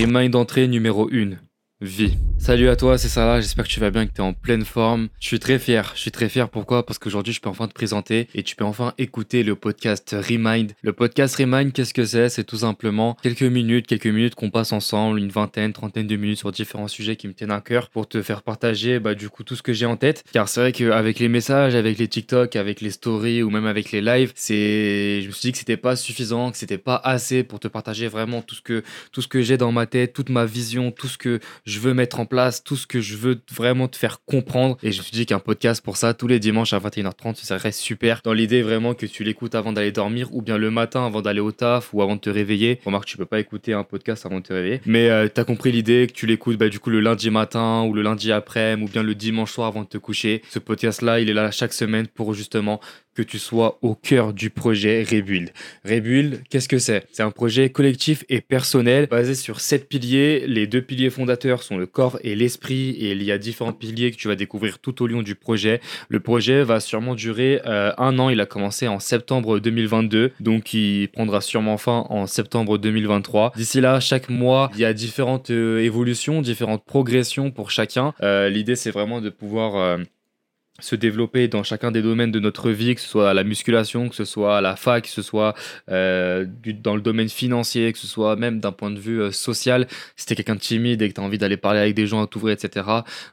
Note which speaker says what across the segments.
Speaker 1: Remind d'entrée numéro 1 vie. Salut à toi, c'est Salah, j'espère que tu vas bien, que tu es en pleine forme. Je suis très fier, je suis très fier pourquoi? Parce qu'aujourd'hui je peux enfin te présenter et tu peux enfin écouter le podcast Remind. Le podcast Remind, qu'est-ce que c'est? C'est tout simplement quelques minutes, quelques minutes qu'on passe ensemble, une vingtaine, trentaine de minutes sur différents sujets qui me tiennent à cœur pour te faire partager bah, du coup tout ce que j'ai en tête. Car c'est vrai qu'avec les messages, avec les TikTok, avec les stories ou même avec les lives, c'est, je me suis dit que c'était pas suffisant, que c'était pas assez pour te partager vraiment tout ce que, tout ce que j'ai dans ma tête, toute ma vision, tout ce que je veux mettre en place, tout ce que je veux vraiment te faire comprendre. Et je me suis dit qu'un podcast pour ça, tous les dimanches à 21h30, ça serait super. Dans l'idée vraiment que tu l'écoutes avant d'aller dormir ou bien le matin avant d'aller au taf ou avant de te réveiller. Remarque, tu peux pas écouter un podcast avant de te réveiller. Mais euh, t'as compris l'idée que tu l'écoutes bah, du coup le lundi matin ou le lundi après ou bien le dimanche soir avant de te coucher. Ce podcast-là, il est là chaque semaine pour justement que tu sois au cœur du projet Rebuild. Rebuild, qu'est-ce que c'est? C'est un projet collectif et personnel basé sur sept piliers. Les deux piliers fondateurs sont le corps et l'esprit et il y a différents piliers que tu vas découvrir tout au long du projet. Le projet va sûrement durer euh, un an. Il a commencé en septembre 2022, donc il prendra sûrement fin en septembre 2023. D'ici là, chaque mois, il y a différentes euh, évolutions, différentes progressions pour chacun. Euh, l'idée, c'est vraiment de pouvoir se développer dans chacun des domaines de notre vie, que ce soit la musculation, que ce soit la fac, que ce soit euh, dans le domaine financier, que ce soit même d'un point de vue euh, social. Si tu es quelqu'un de timide et que tu as envie d'aller parler avec des gens à t'ouvrir, etc.,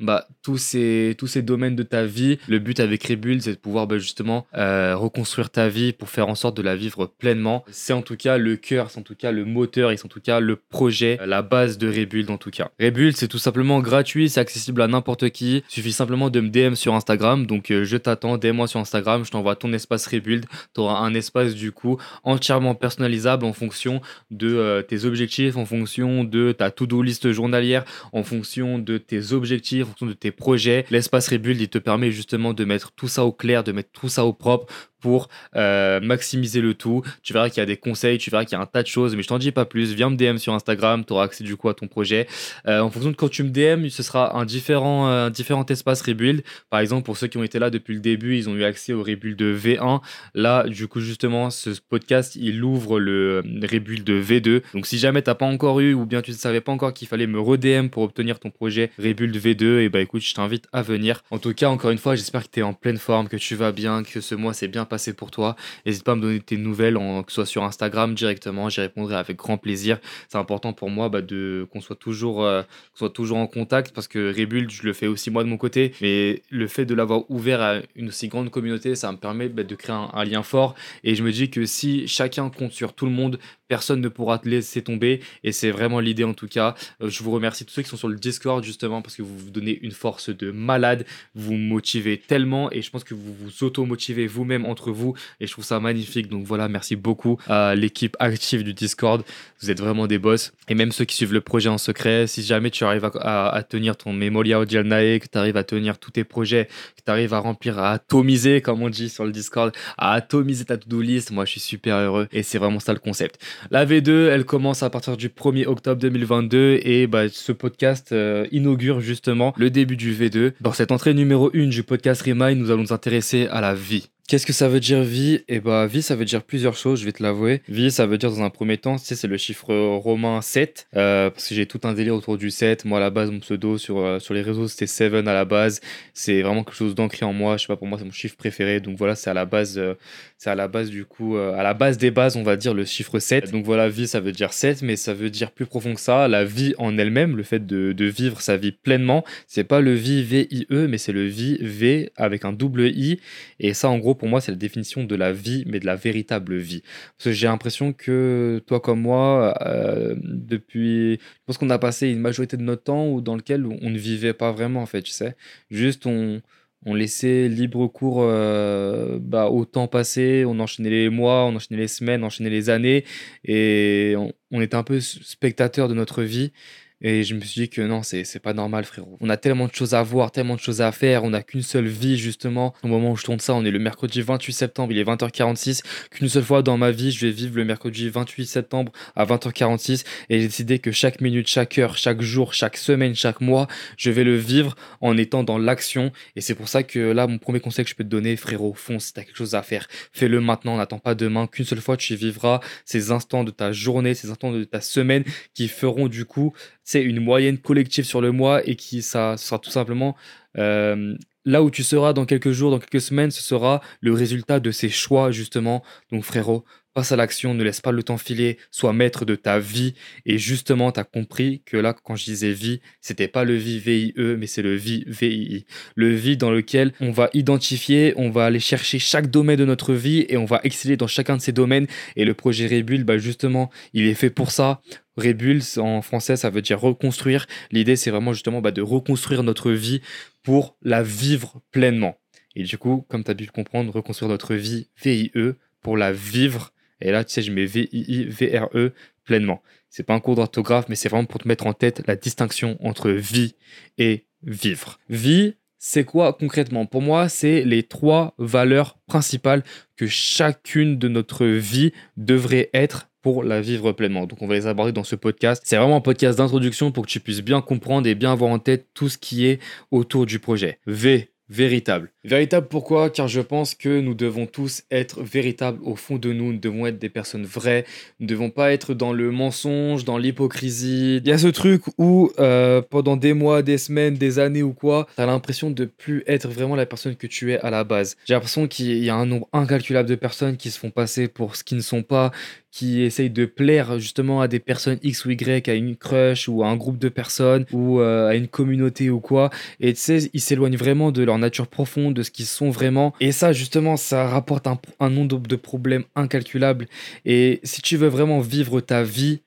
Speaker 1: bah, tous, ces, tous ces domaines de ta vie, le but avec Rebuild, c'est de pouvoir bah, justement euh, reconstruire ta vie pour faire en sorte de la vivre pleinement. C'est en tout cas le cœur, c'est en tout cas le moteur et c'est en tout cas le projet, la base de Rebuild en tout cas. Rebuild, c'est tout simplement gratuit, c'est accessible à n'importe qui. Il suffit simplement de me DM sur Instagram donc euh, je t'attends, dès moi sur Instagram, je t'envoie ton espace Rebuild. Tu auras un espace du coup entièrement personnalisable en fonction de euh, tes objectifs, en fonction de ta to-do list journalière, en fonction de tes objectifs, en fonction de tes projets. L'espace Rebuild, il te permet justement de mettre tout ça au clair, de mettre tout ça au propre pour euh, maximiser le tout. Tu verras qu'il y a des conseils, tu verras qu'il y a un tas de choses, mais je t'en dis pas plus. Viens me DM sur Instagram, tu auras accès du coup à ton projet. Euh, en fonction de quand tu me DM, ce sera un différent, euh, différent espace Rebuild. Par exemple, pour ceux qui ont été là depuis le début, ils ont eu accès au Rebuild de V1. Là, du coup, justement, ce podcast, il ouvre le Rebuild de V2. Donc, si jamais t'as pas encore eu ou bien tu ne savais pas encore qu'il fallait me redm pour obtenir ton projet Rebuild V2, et bah écoute, je t'invite à venir. En tout cas, encore une fois, j'espère que tu es en pleine forme, que tu vas bien, que ce mois s'est bien pour toi. N'hésite pas à me donner tes nouvelles, en, que ce soit sur Instagram directement, j'y répondrai avec grand plaisir. C'est important pour moi bah, de, qu'on soit, toujours, euh, soit toujours en contact parce que Rebuild, je le fais aussi moi de mon côté, mais le fait de l'avoir ouvert à une aussi grande communauté, ça me permet bah, de créer un, lien fort. Et je me dis que si chacun compte sur tout le monde, personne ne pourra te laisser tomber. Et c'est vraiment l'idée en tout cas. Euh, je vous remercie tous ceux qui sont sur le Discord justement parce que vous vous donnez une force de malade, vous motivez tellement et je pense que vous vous auto-motivez vous-même entre vous et je trouve ça magnifique. Donc voilà, merci beaucoup à l'équipe active du Discord. Vous êtes vraiment des boss. Et même ceux qui suivent le projet en secret, si jamais tu arrives à, tenir ton Memoria Odialnae, que tu arrives à tenir tous tes projets, que tu arrives à remplir, à atomiser, comme on dit sur le Discord, à atomiser ta to-do list, moi je suis super heureux et c'est vraiment ça le concept. La V2, elle commence à partir du 1er octobre 2022 et bah, ce podcast euh, inaugure justement le début du V2. Dans cette entrée numéro 1 du podcast Remind, nous allons nous intéresser à la vie. Qu'est-ce que ça veut dire vie? Eh bah vie ça veut dire plusieurs choses, je vais te l'avouer. Vie ça veut dire dans un premier temps, tu c'est le chiffre romain 7 euh, parce que j'ai tout un délire autour du 7. Moi à la base mon pseudo sur euh, sur les réseaux c'était 7 à la base. C'est vraiment quelque chose d'ancré en moi, je sais pas pour moi c'est mon chiffre préféré. Donc voilà, c'est à la base euh, c'est à la base du coup à la base des bases, on va dire le chiffre 7. Donc voilà, vie ça veut dire 7 mais ça veut dire plus profond que ça, la vie en elle-même, le fait de, de vivre sa vie pleinement, c'est pas le vie V I E mais c'est le vie V avec un double I et ça en gros pour moi, c'est la définition de la vie, mais de la véritable vie. Parce que j'ai l'impression que toi comme moi, euh, depuis, je pense qu'on a passé une majorité de notre temps dans lequel on ne vivait pas vraiment, en fait, tu sais. Juste, on, on laissait libre cours euh, bah, au temps passé, on enchaînait les mois, on enchaînait les semaines, on enchaînait les années, et on, on était un peu spectateur de notre vie. Et je me suis dit que non, c'est pas normal, frérot. On a tellement de choses à voir, tellement de choses à faire. On n'a qu'une seule vie, justement. Au moment où je tourne ça, on est le mercredi 28 septembre, il est 20h46. Qu'une seule fois dans ma vie, je vais vivre le mercredi 28 septembre à 20h46 et j'ai décidé que chaque minute, chaque heure, chaque jour, chaque semaine, chaque mois, je vais le vivre en étant dans l'action. Et c'est pour ça que là, mon premier conseil que je peux te donner, frérot, fonce, si t'as quelque chose à faire, fais-le maintenant, n'attends pas demain. Qu'une seule fois, tu vivras ces instants de ta journée, ces instants de ta semaine qui feront du coup c'est une moyenne collective sur le mois et qui ça sera tout simplement euh, là où tu seras dans quelques jours, dans quelques semaines, ce sera le résultat de ces choix justement. Donc frérot, passe à l'action, ne laisse pas le temps filer, sois maître de ta vie. Et justement, tu as compris que là, quand je disais vie, c'était pas le vie VIE, mais c'est le vie VII. Le vie dans lequel on va identifier, on va aller chercher chaque domaine de notre vie et on va exceller dans chacun de ces domaines. Et le projet Rebuild, bah justement, il est fait pour ça. Rebuild, en français, ça veut dire reconstruire. L'idée, c'est vraiment justement bah, de reconstruire notre vie pour la vivre pleinement. Et du coup, comme tu as dû le comprendre, reconstruire notre vie VIE pour la vivre. Et là, tu sais, je mets VII, VRE pleinement. C'est pas un cours d'orthographe, mais c'est vraiment pour te mettre en tête la distinction entre vie et vivre. Vie, c'est quoi concrètement? Pour moi, c'est les trois valeurs principales que chacune de notre vie devrait être pour la vivre pleinement. Donc on va les aborder dans ce podcast. C'est vraiment un podcast d'introduction pour que tu puisses bien comprendre et bien avoir en tête tout ce qui est autour du projet. V, véritable. Véritable pourquoi? Car je pense que nous devons tous être véritables au fond de nous, nous devons être des personnes vraies, nous ne devons pas être dans le mensonge, dans l'hypocrisie. Il y a ce truc où euh, pendant des mois, des semaines, des années ou quoi, tu as l'impression de plus être vraiment la personne que tu es à la base. J'ai l'impression qu'il y a un nombre incalculable de personnes qui se font passer pour ce qui ne sont pas, qui essayent de plaire justement à des personnes X ou Y, à une crush ou à un groupe de personnes ou euh, à une communauté ou quoi. Et tu sais, ils s'éloignent vraiment de leur nature profonde, de ce qu'ils sont vraiment. Et ça, justement, ça rapporte un, nombre de problèmes incalculables. Et si tu veux vraiment vivre ta vie,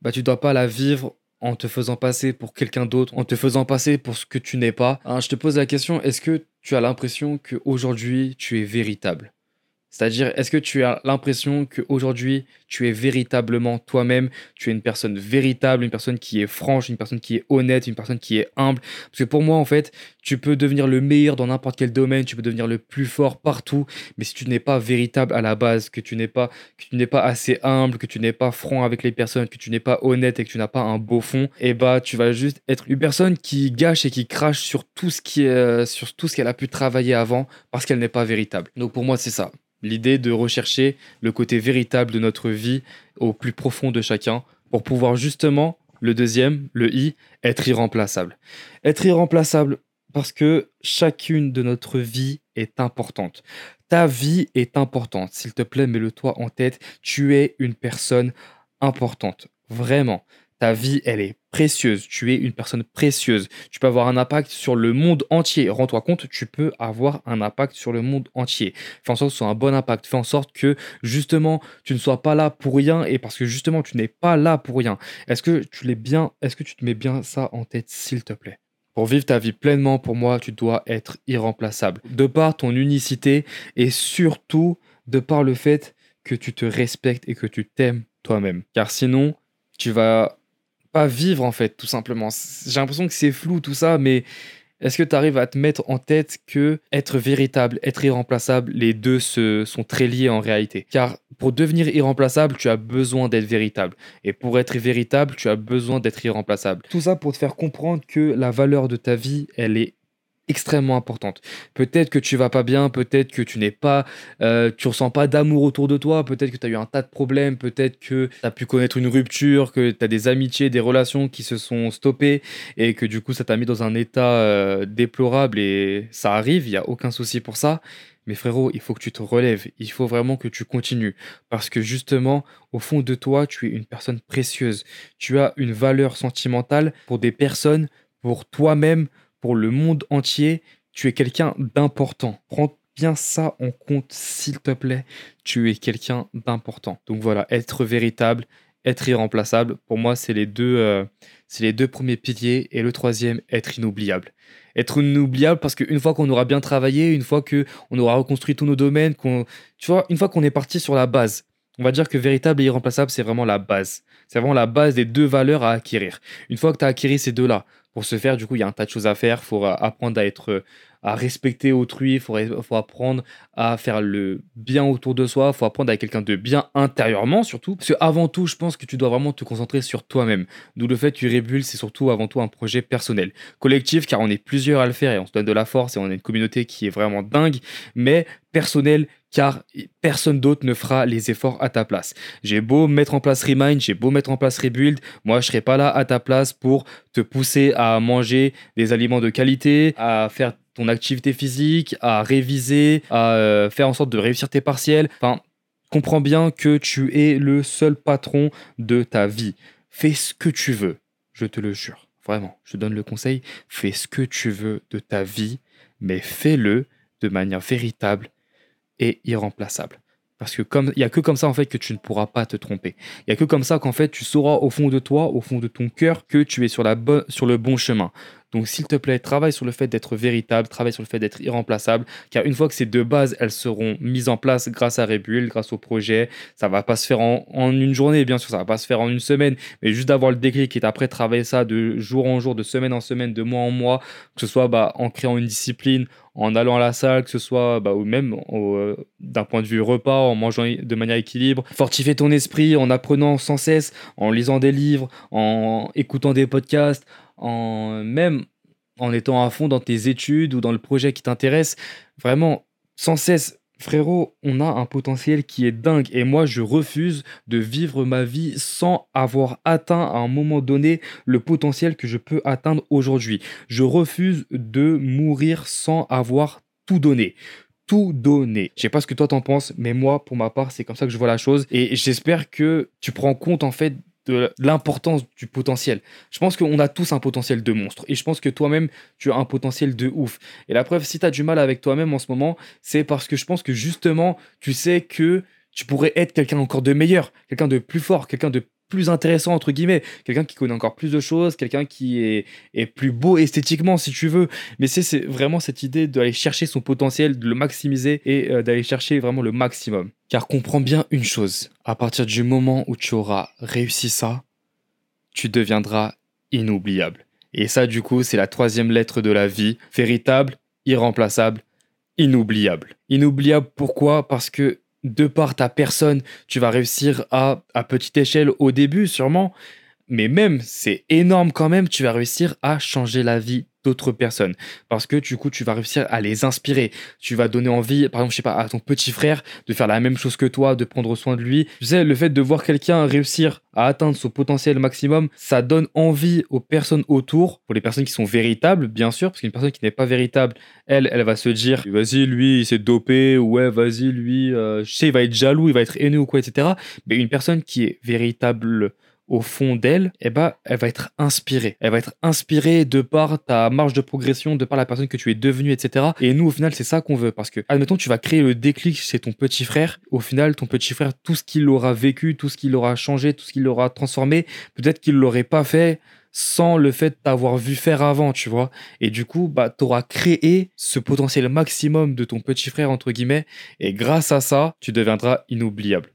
Speaker 1: bah tu dois pas la vivre en te faisant passer pour quelqu'un d'autre, en te faisant passer pour ce que tu n'es pas. Hein, je te pose la question, est-ce que tu as l'impression qu'aujourd'hui tu es véritable? C'est-à-dire, est-ce que tu as l'impression qu'aujourd'hui, tu es véritablement toi-même, tu es une personne véritable, une personne qui est franche, une personne qui est honnête, une personne qui est humble? Parce que pour moi, en fait, tu peux devenir le meilleur dans n'importe quel domaine, tu peux devenir le plus fort partout, mais si tu n'es pas véritable à la base, que tu n'es pas, assez humble, que tu n'es pas franc avec les personnes, que tu n'es pas honnête et que tu n'as pas un beau fond, eh bah, tu vas juste être une personne qui gâche et qui crache sur tout ce est, sur tout ce qu'elle a pu travailler avant parce qu'elle n'est pas véritable. Donc pour moi, c'est ça. L'idée de rechercher le côté véritable de notre vie au plus profond de chacun pour pouvoir justement, le deuxième, le I, être irremplaçable. Être irremplaçable parce que chacune de notre vie est importante. Ta vie est importante. S'il te plaît, mets-le toi en tête. Tu es une personne importante. Vraiment. Ta vie, elle est précieuse. Tu es une personne précieuse. Tu peux avoir un impact sur le monde entier. Rends-toi compte, tu peux avoir un impact sur le monde entier. Fais en sorte que ce soit un bon impact. Fais en sorte que justement, tu ne sois pas là pour rien et parce que justement, tu n'es pas là pour rien. Est-ce que tu l'es bien Est-ce que tu te mets bien ça en tête, s'il te plaît? Pour vivre ta vie pleinement, pour moi, tu dois être irremplaçable. De par ton unicité et surtout de par le fait que tu te respectes et que tu t'aimes toi-même. Car sinon, tu vas pas vivre en fait, tout simplement. J'ai l'impression que c'est flou tout ça, mais est-ce que tu arrives à te mettre en tête que être véritable, être irremplaçable, les deux se, sont très liés en réalité? Car pour devenir irremplaçable, tu as besoin d'être véritable. Et pour être véritable, tu as besoin d'être irremplaçable. Tout ça pour te faire comprendre que la valeur de ta vie, elle est extrêmement importante. Peut-être que tu vas pas bien, peut-être que tu n'es pas, euh, tu ressens pas d'amour autour de toi, peut-être que tu as eu un tas de problèmes, peut-être que tu as pu connaître une rupture, que tu as des amitiés, des relations qui se sont stoppées et que du coup ça t'a mis dans un état euh, déplorable et ça arrive, il y a aucun souci pour ça. Mais frérot, il faut que tu te relèves, il faut vraiment que tu continues parce que justement, au fond de toi, tu es une personne précieuse. Tu as une valeur sentimentale pour des personnes, pour toi-même, pour le monde entier, tu es quelqu'un d'important. Prends bien ça en compte, s'il te plaît. Tu es quelqu'un d'important. Donc voilà, être véritable, être irremplaçable, pour moi, c'est les deux, euh, premiers piliers. Et le troisième, être inoubliable. Être inoubliable parce qu'une fois qu'on aura bien travaillé, une fois qu'on aura reconstruit tous nos domaines, tu vois, une fois qu'on est parti sur la base, on va dire que véritable et irremplaçable, c'est vraiment la base. C'est vraiment la base des deux valeurs à acquérir. Une fois que tu as acquis ces deux-là, pour ce faire, du coup, il y a un tas de choses à faire. Il faut apprendre à être à respecter autrui, il faut, apprendre à faire le bien autour de soi, il faut apprendre à être quelqu'un de bien intérieurement surtout. Parce que avant tout, je pense que tu dois vraiment te concentrer sur toi-même. D'où le fait que Rebuild, c'est surtout avant tout un projet personnel. Collectif, car on est plusieurs à le faire et on se donne de la force et on a une communauté qui est vraiment dingue, mais personnel car personne d'autre ne fera les efforts à ta place. J'ai beau mettre en place Remind, j'ai beau mettre en place Rebuild, moi je serai pas là à ta place pour te pousser à manger des aliments de qualité, à faire ton activité physique, à réviser, à euh, faire en sorte de réussir tes partiels. Enfin, comprends bien que tu es le seul patron de ta vie. Fais ce que tu veux, je te le jure. Vraiment, je te donne le conseil, fais ce que tu veux de ta vie, mais fais-le de manière véritable et irremplaçable. Parce que comme il y a que comme ça en fait que tu ne pourras pas te tromper. Il y a que comme ça qu'en fait tu sauras au fond de toi, au fond de ton cœur que tu es sur la sur le bon chemin. Donc s'il te plaît, travaille sur le fait d'être véritable, travaille sur le fait d'être irremplaçable, car une fois que ces deux bases, elles seront mises en place grâce à Rebuild, grâce au projet, ça va pas se faire en, une journée, bien sûr, ça va pas se faire en une semaine, mais juste d'avoir le déclic et après travailler ça de jour en jour, de semaine en semaine, de mois en mois, que ce soit bah, en créant une discipline, en allant à la salle, que ce soit bah, ou même euh, d'un point de vue repas, en mangeant de manière équilibre, fortifier ton esprit en apprenant sans cesse, en lisant des livres, en écoutant des podcasts, en même en étant à fond dans tes études ou dans le projet qui t'intéresse, vraiment sans cesse. Frérot, on a un potentiel qui est dingue et moi je refuse de vivre ma vie sans avoir atteint à un moment donné le potentiel que je peux atteindre aujourd'hui. Je refuse de mourir sans avoir tout donné tout donné. Je sais pas ce que toi t'en penses, mais moi, pour ma part, c'est comme ça que je vois la chose. Et j'espère que tu prends compte, en fait, de l'importance du potentiel. Je pense qu'on a tous un potentiel de monstre. Et je pense que toi-même, tu as un potentiel de ouf. Et la preuve, si tu as du mal avec toi-même en ce moment, c'est parce que je pense que justement, tu sais que tu pourrais être quelqu'un encore de meilleur, quelqu'un de plus fort, quelqu'un de plus intéressant entre guillemets, quelqu'un qui connaît encore plus de choses, quelqu'un qui est, est, plus beau esthétiquement si tu veux. Mais c'est vraiment cette idée d'aller chercher son potentiel, de le maximiser et euh, d'aller chercher vraiment le maximum. Car comprends bien une chose, à partir du moment où tu auras réussi ça, tu deviendras inoubliable. Et ça du coup c'est la troisième lettre de la vie, véritable, irremplaçable, inoubliable. Inoubliable pourquoi? Parce que de par ta personne, tu vas réussir à, à petite échelle au début sûrement, mais même, c'est énorme quand même, tu vas réussir à changer la vie d'autres personnes. Parce que du coup, tu vas réussir à les inspirer. Tu vas donner envie, par exemple, je sais pas, à ton petit frère de faire la même chose que toi, de prendre soin de lui. Tu sais, le fait de voir quelqu'un réussir à atteindre son potentiel maximum, ça donne envie aux personnes autour, pour les personnes qui sont véritables, bien sûr, parce qu'une personne qui n'est pas véritable, elle, elle va se dire, vas-y, lui, il s'est dopé, ouais, vas-y, lui, euh, je sais, il va être jaloux, il va être haineux ou quoi, etc. Mais une personne qui est véritable, au fond d'elle, eh ben, elle va être inspirée. Elle va être inspirée de par ta marge de progression, de par la personne que tu es devenue, etc. Et nous, au final, c'est ça qu'on veut. Parce que, admettons, tu vas créer le déclic chez ton petit frère. Au final, ton petit frère, tout ce qu'il aura vécu, tout ce qu'il aura changé, tout ce qu'il aura transformé, peut-être qu'il l'aurait pas fait sans le fait d'avoir vu faire avant, tu vois. Et du coup, bah, tu auras créé ce potentiel maximum de ton petit frère, entre guillemets. Et grâce à ça, tu deviendras inoubliable.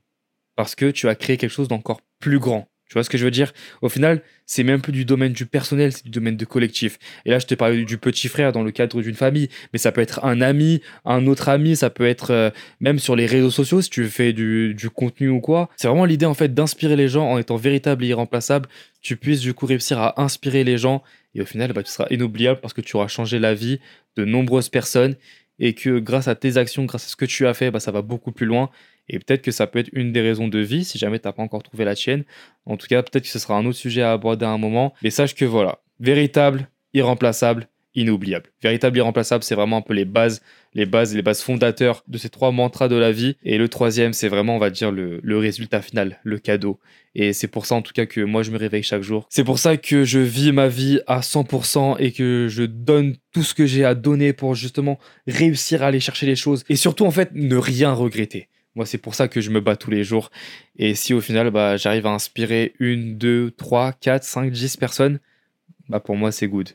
Speaker 1: Parce que tu as créé quelque chose d'encore plus grand tu vois ce que je veux dire? Au final, c'est même plus du domaine du personnel, c'est du domaine de collectif. Et là, je t'ai parlé du petit frère dans le cadre d'une famille, mais ça peut être un ami, un autre ami, ça peut être euh, même sur les réseaux sociaux si tu fais du, du contenu ou quoi. C'est vraiment l'idée en fait d'inspirer les gens en étant véritable et irremplaçable. Tu puisses du coup réussir à inspirer les gens et au final, bah, tu seras inoubliable parce que tu auras changé la vie de nombreuses personnes et que grâce à tes actions, grâce à ce que tu as fait, bah, ça va beaucoup plus loin. Et peut-être que ça peut être une des raisons de vie si jamais tu n'as pas encore trouvé la tienne. En tout cas, peut-être que ce sera un autre sujet à aborder à un moment. Mais sache que voilà, véritable, irremplaçable, inoubliable. Véritable, irremplaçable, c'est vraiment un peu les bases, les bases, les bases fondateurs de ces trois mantras de la vie. Et le troisième, c'est vraiment, on va dire, le, le résultat final, le cadeau. Et c'est pour ça, en tout cas, que moi, je me réveille chaque jour. C'est pour ça que je vis ma vie à 100% et que je donne tout ce que j'ai à donner pour justement réussir à aller chercher les choses. Et surtout, en fait, ne rien regretter. Moi, c'est pour ça que je me bats tous les jours. Et si au final, bah, j'arrive à inspirer une, deux, trois, quatre, cinq, dix personnes, bah, pour moi, c'est good.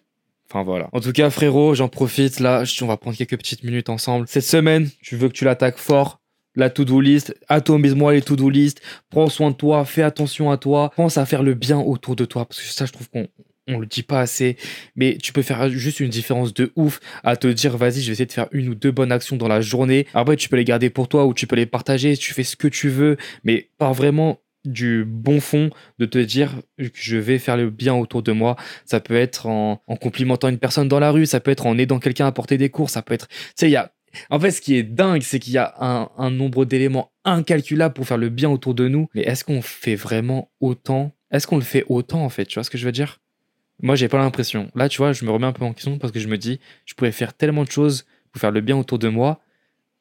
Speaker 1: Enfin voilà. En tout cas, frérot, j'en profite. Là, on va prendre quelques petites minutes ensemble. Cette semaine, tu veux que tu l'attaques fort. la to-do list, atomise-moi les to-do list, prends soin de toi, fais attention à toi, pense à faire le bien autour de toi, parce que ça, je trouve qu'on on le dit pas assez, mais tu peux faire juste une différence de ouf à te dire vas-y, je vais essayer de faire une ou deux bonnes actions dans la journée. Après, tu peux les garder pour toi ou tu peux les partager, tu fais ce que tu veux, mais pas vraiment du bon fond de te dire je vais faire le bien autour de moi. Ça peut être en, complimentant une personne dans la rue, ça peut être en aidant quelqu'un à porter des cours, ça peut être... Tu sais, il y a... En fait, ce qui est dingue, c'est qu'il y a un, un nombre d'éléments incalculables pour faire le bien autour de nous. Mais est-ce qu'on fait vraiment autant? Est-ce qu'on le fait autant, en fait? Tu vois ce que je veux dire? Moi, j'ai pas l'impression. Là, tu vois, je me remets un peu en question parce que je me dis, je pourrais faire tellement de choses pour faire le bien autour de moi.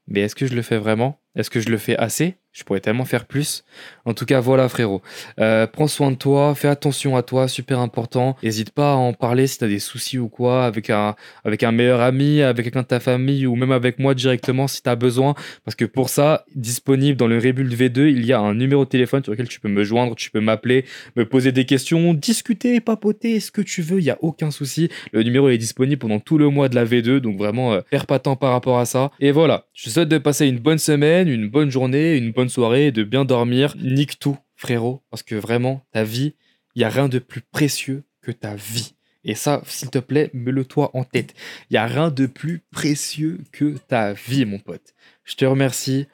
Speaker 1: Mais est-ce que je le fais vraiment? Est-ce que je le fais assez? Je pourrais tellement faire plus. En tout cas, voilà, frérot. Euh, prends soin de toi, fais attention à toi, super important. N'hésite pas à en parler si tu as des soucis ou quoi, avec un, avec un meilleur ami, avec quelqu'un de ta famille ou même avec moi directement si tu as besoin. Parce que pour ça, disponible dans le Rebuild V2, il y a un numéro de téléphone sur lequel tu peux me joindre, tu peux m'appeler, me poser des questions, discuter, papoter, ce que tu veux, il n'y a aucun souci. Le numéro est disponible pendant tout le mois de la V2, donc vraiment, euh, perds pas temps par rapport à ça. Et voilà, je te souhaite de passer une bonne semaine, une bonne journée, une bonne soirée, de bien dormir. Nique tout, frérot, parce que vraiment, ta vie, il y a rien de plus précieux que ta vie. Et ça, s'il te plaît, mets-le toi en tête. Il y a rien de plus précieux que ta vie, mon pote. Je te remercie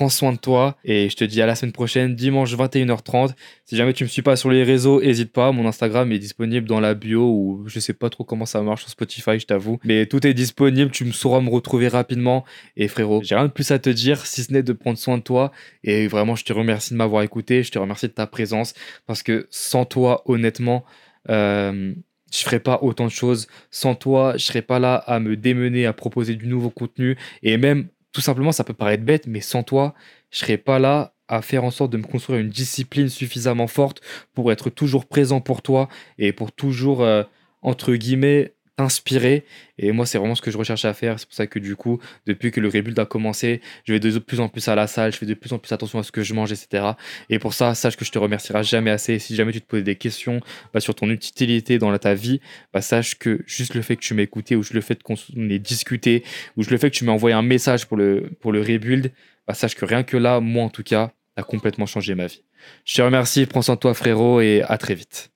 Speaker 1: prends soin de toi et je te dis à la semaine prochaine, dimanche 21h30. Si jamais tu me suis pas sur les réseaux, n'hésite pas, mon Instagram est disponible dans la bio ou je sais pas trop comment ça marche sur Spotify, je t'avoue. Mais tout est disponible, tu me sauras me retrouver rapidement. Et frérot, j'ai rien de plus à te dire si ce n'est de prendre soin de toi. Et vraiment, je te remercie de m'avoir écouté, je te remercie de ta présence parce que sans toi, honnêtement, euh, je ferais pas autant de choses. Sans toi, je serais pas là à me démener, à proposer du nouveau contenu et même tout simplement, ça peut paraître bête, mais sans toi, je serais pas là à faire en sorte de me construire une discipline suffisamment forte pour être toujours présent pour toi et pour toujours, euh, entre guillemets, inspiré. Et moi, c'est vraiment ce que je recherche à faire. C'est pour ça que du coup, depuis que le rebuild a commencé, je vais de plus en plus à la salle, je fais de plus en plus attention à ce que je mange, etc. Et pour ça, sache que je te remercierai jamais assez. Si jamais tu te poses des questions bah, sur ton utilité dans ta vie, bah, sache que juste le fait que tu écouté ou juste le fait qu'on ait discuté ou juste le fait que tu m'aies envoyé un message pour le, pour le rebuild, bah, sache que rien que là, moi en tout cas, a complètement changé ma vie. Je te remercie, prends soin de toi frérot et à très vite.